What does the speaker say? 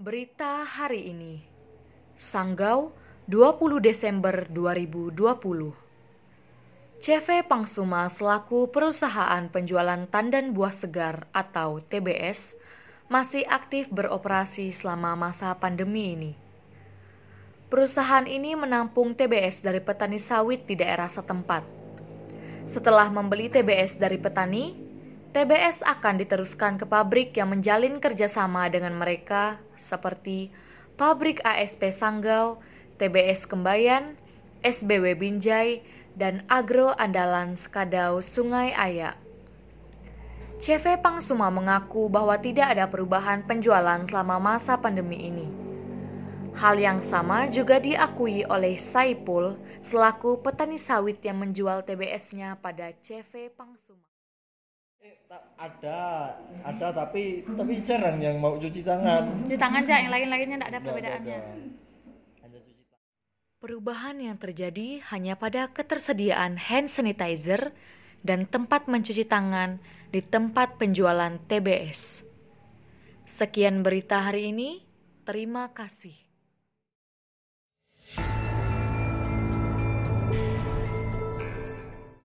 Berita hari ini, Sanggau 20 Desember 2020. CV Pangsuma selaku perusahaan penjualan tandan buah segar atau TBS masih aktif beroperasi selama masa pandemi ini. Perusahaan ini menampung TBS dari petani sawit di daerah setempat. Setelah membeli TBS dari petani, TBS akan diteruskan ke pabrik yang menjalin kerjasama dengan mereka seperti pabrik ASP Sanggau, TBS Kembayan, SBW Binjai, dan Agro Andalan Skadau Sungai Ayak. CV Pangsuma mengaku bahwa tidak ada perubahan penjualan selama masa pandemi ini. Hal yang sama juga diakui oleh Saipul selaku petani sawit yang menjual TBS-nya pada CV Pangsuma. Eh, ada, ada tapi tapi jarang yang mau cuci tangan. Cuci tangan aja, yang lain-lainnya tidak ada Nggak perbedaannya. ada. Hanya cuci tangan. Perubahan yang terjadi hanya pada ketersediaan hand sanitizer dan tempat mencuci tangan di tempat penjualan TBS. Sekian berita hari ini. Terima kasih.